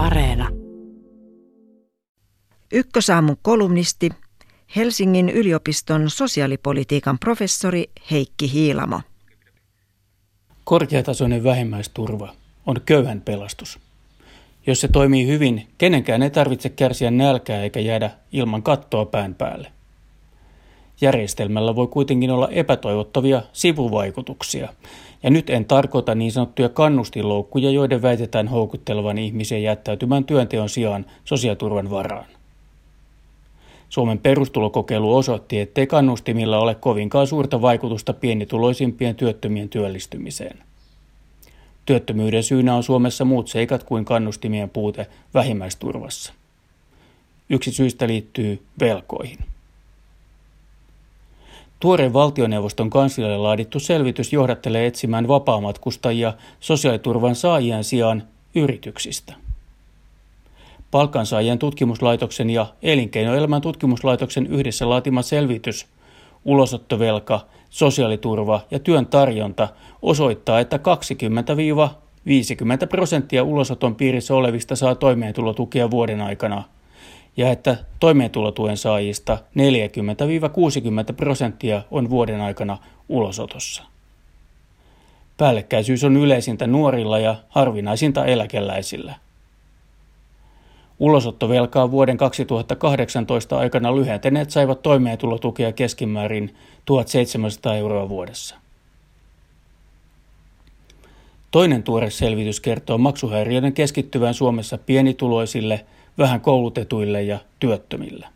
Areena. Ykkösaamun kolumnisti, Helsingin yliopiston sosiaalipolitiikan professori Heikki Hiilamo. Korkeatasoinen vähimmäisturva on köyhän pelastus. Jos se toimii hyvin, kenenkään ei tarvitse kärsiä nälkää eikä jäädä ilman kattoa pään päälle. Järjestelmällä voi kuitenkin olla epätoivottavia sivuvaikutuksia, ja nyt en tarkoita niin sanottuja kannustinloukkuja, joiden väitetään houkuttelevan ihmisiä jättäytymään työnteon sijaan sosiaaliturvan varaan. Suomen perustulokokeilu osoitti, ettei kannustimilla ole kovinkaan suurta vaikutusta pienituloisimpien työttömien työllistymiseen. Työttömyyden syynä on Suomessa muut seikat kuin kannustimien puute vähimmäisturvassa. Yksi syistä liittyy velkoihin. Tuore valtioneuvoston kanslialle laadittu selvitys johdattelee etsimään vapaamatkustajia sosiaaliturvan saajien sijaan yrityksistä. Palkansaajien tutkimuslaitoksen ja Elinkeinoelämän tutkimuslaitoksen yhdessä laatima selvitys ulosottovelka, sosiaaliturva ja työn tarjonta osoittaa, että 20-50 prosenttia ulosoton piirissä olevista saa toimeentulotukea vuoden aikana – ja että toimeentulotuen saajista 40-60 prosenttia on vuoden aikana ulosotossa. Päällekkäisyys on yleisintä nuorilla ja harvinaisinta eläkeläisillä. Ulosottovelkaa vuoden 2018 aikana lyhentäneet saivat toimeentulotukea keskimäärin 1700 euroa vuodessa. Toinen tuore selvitys kertoo maksuhäiriöiden keskittyvän Suomessa pienituloisille – vähän koulutetuille ja työttömille.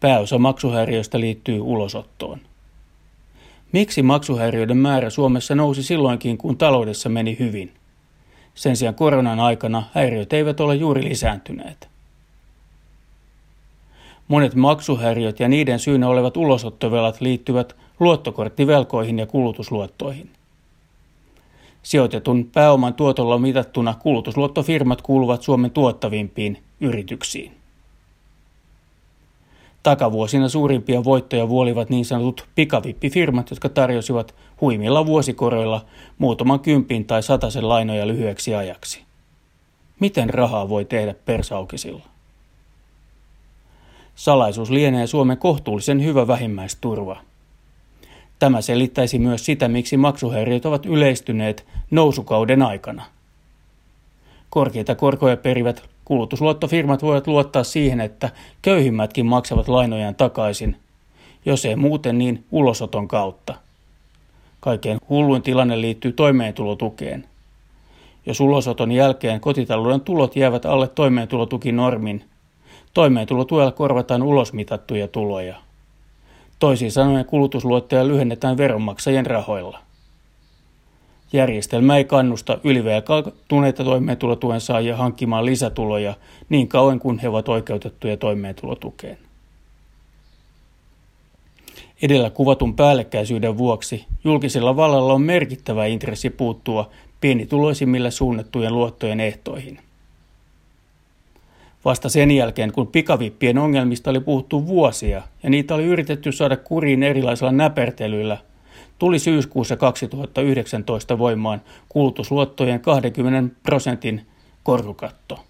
Pääosa maksuhäiriöistä liittyy ulosottoon. Miksi maksuhäiriöiden määrä Suomessa nousi silloinkin, kun taloudessa meni hyvin? Sen sijaan koronan aikana häiriöt eivät ole juuri lisääntyneet. Monet maksuhäiriöt ja niiden syynä olevat ulosottovelat liittyvät luottokorttivelkoihin ja kulutusluottoihin. Sijoitetun pääoman tuotolla mitattuna kulutusluottofirmat kuuluvat Suomen tuottavimpiin yrityksiin. Takavuosina suurimpia voittoja vuolivat niin sanotut pikavippifirmat, jotka tarjosivat huimilla vuosikoroilla muutaman kympin tai sataisen lainoja lyhyeksi ajaksi. Miten rahaa voi tehdä persaukisilla? Salaisuus lienee Suomen kohtuullisen hyvä vähimmäisturva – Tämä selittäisi myös sitä, miksi maksuhäiriöt ovat yleistyneet nousukauden aikana. Korkeita korkoja perivät kulutusluottofirmat voivat luottaa siihen, että köyhimmätkin maksavat lainojaan takaisin, jos ei muuten niin ulosoton kautta. Kaikkein hulluin tilanne liittyy toimeentulotukeen. Jos ulosoton jälkeen kotitalouden tulot jäävät alle toimeentulotukinormin, toimeentulotuella korvataan ulosmitattuja tuloja. Toisin sanoen kulutusluottoja lyhennetään veronmaksajien rahoilla. Järjestelmä ei kannusta ylivelkaantuneita toimeentulotuen saajia hankkimaan lisätuloja niin kauan kuin he ovat oikeutettuja toimeentulotukeen. Edellä kuvatun päällekkäisyyden vuoksi julkisella vallalla on merkittävä intressi puuttua pienituloisimmille suunnattujen luottojen ehtoihin – Vasta sen jälkeen, kun pikavippien ongelmista oli puhuttu vuosia ja niitä oli yritetty saada kuriin erilaisilla näpertelyillä, tuli syyskuussa 2019 voimaan kulutusluottojen 20 prosentin korkokatto.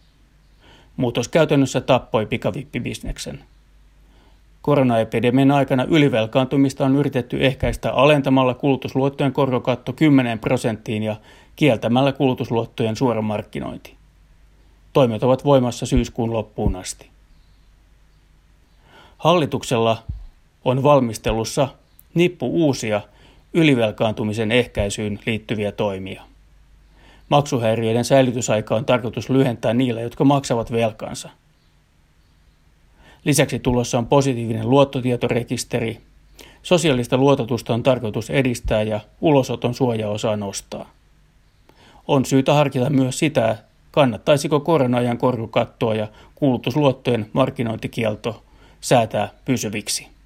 Muutos käytännössä tappoi pikavippibisneksen. Koronaepidemian aikana ylivelkaantumista on yritetty ehkäistä alentamalla kulutusluottojen korkokatto 10 prosenttiin ja kieltämällä kulutusluottojen suora markkinointi. Toimet ovat voimassa syyskuun loppuun asti. Hallituksella on valmistelussa nippu uusia ylivelkaantumisen ehkäisyyn liittyviä toimia. Maksuhäiriöiden säilytysaika on tarkoitus lyhentää niille, jotka maksavat velkansa. Lisäksi tulossa on positiivinen luottotietorekisteri. Sosiaalista luototusta on tarkoitus edistää ja ulosoton suojaosaa nostaa. On syytä harkita myös sitä, kannattaisiko korona-ajan korkokattoa ja kulutusluottojen markkinointikielto säätää pysyviksi.